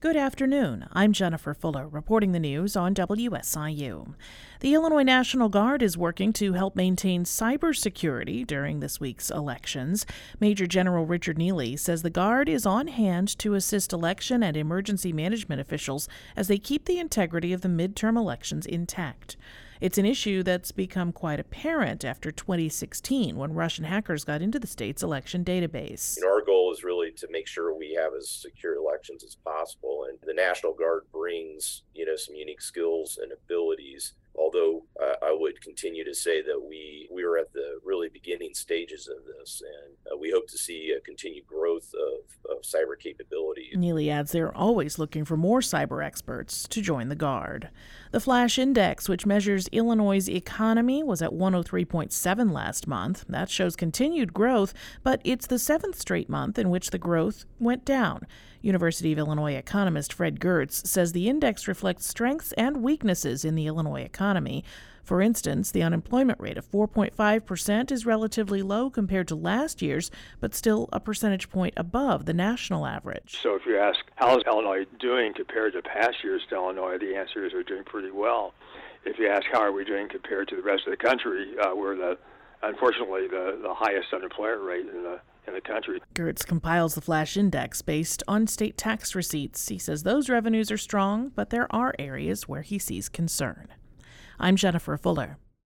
Good afternoon. I'm Jennifer Fuller, reporting the news on WSIU. The Illinois National Guard is working to help maintain cybersecurity during this week's elections. Major General Richard Neely says the Guard is on hand to assist election and emergency management officials as they keep the integrity of the midterm elections intact. It's an issue that's become quite apparent after 2016 when Russian hackers got into the state's election database. You know, our goal is really to make sure we have as secure elections as possible. And the National Guard brings, you know, some unique skills and abilities although uh, I would continue to say that we we are at the really beginning stages of this, and uh, we hope to see a continued growth of, of cyber capability. Neely adds they're always looking for more cyber experts to join the Guard. The Flash Index, which measures Illinois' economy, was at 103.7 last month. That shows continued growth, but it's the seventh straight month in which the growth went down. University of Illinois economist Fred Giertz says the index reflects strengths and weaknesses in the Illinois economy. For instance, the unemployment rate of 4.5% is relatively low compared to last year's, but still a percentage point above the national average. So if you ask, how is Illinois doing compared to past years to Illinois, the answer is we're doing pretty well. If you ask, how are we doing compared to the rest of the country, uh, we're the unfortunately the, the highest unemployment rate in the in the country. Giertz compiles the flash index based on state tax receipts. He says those revenues are strong, but there are areas where he sees concern. I'm Jennifer Fuller.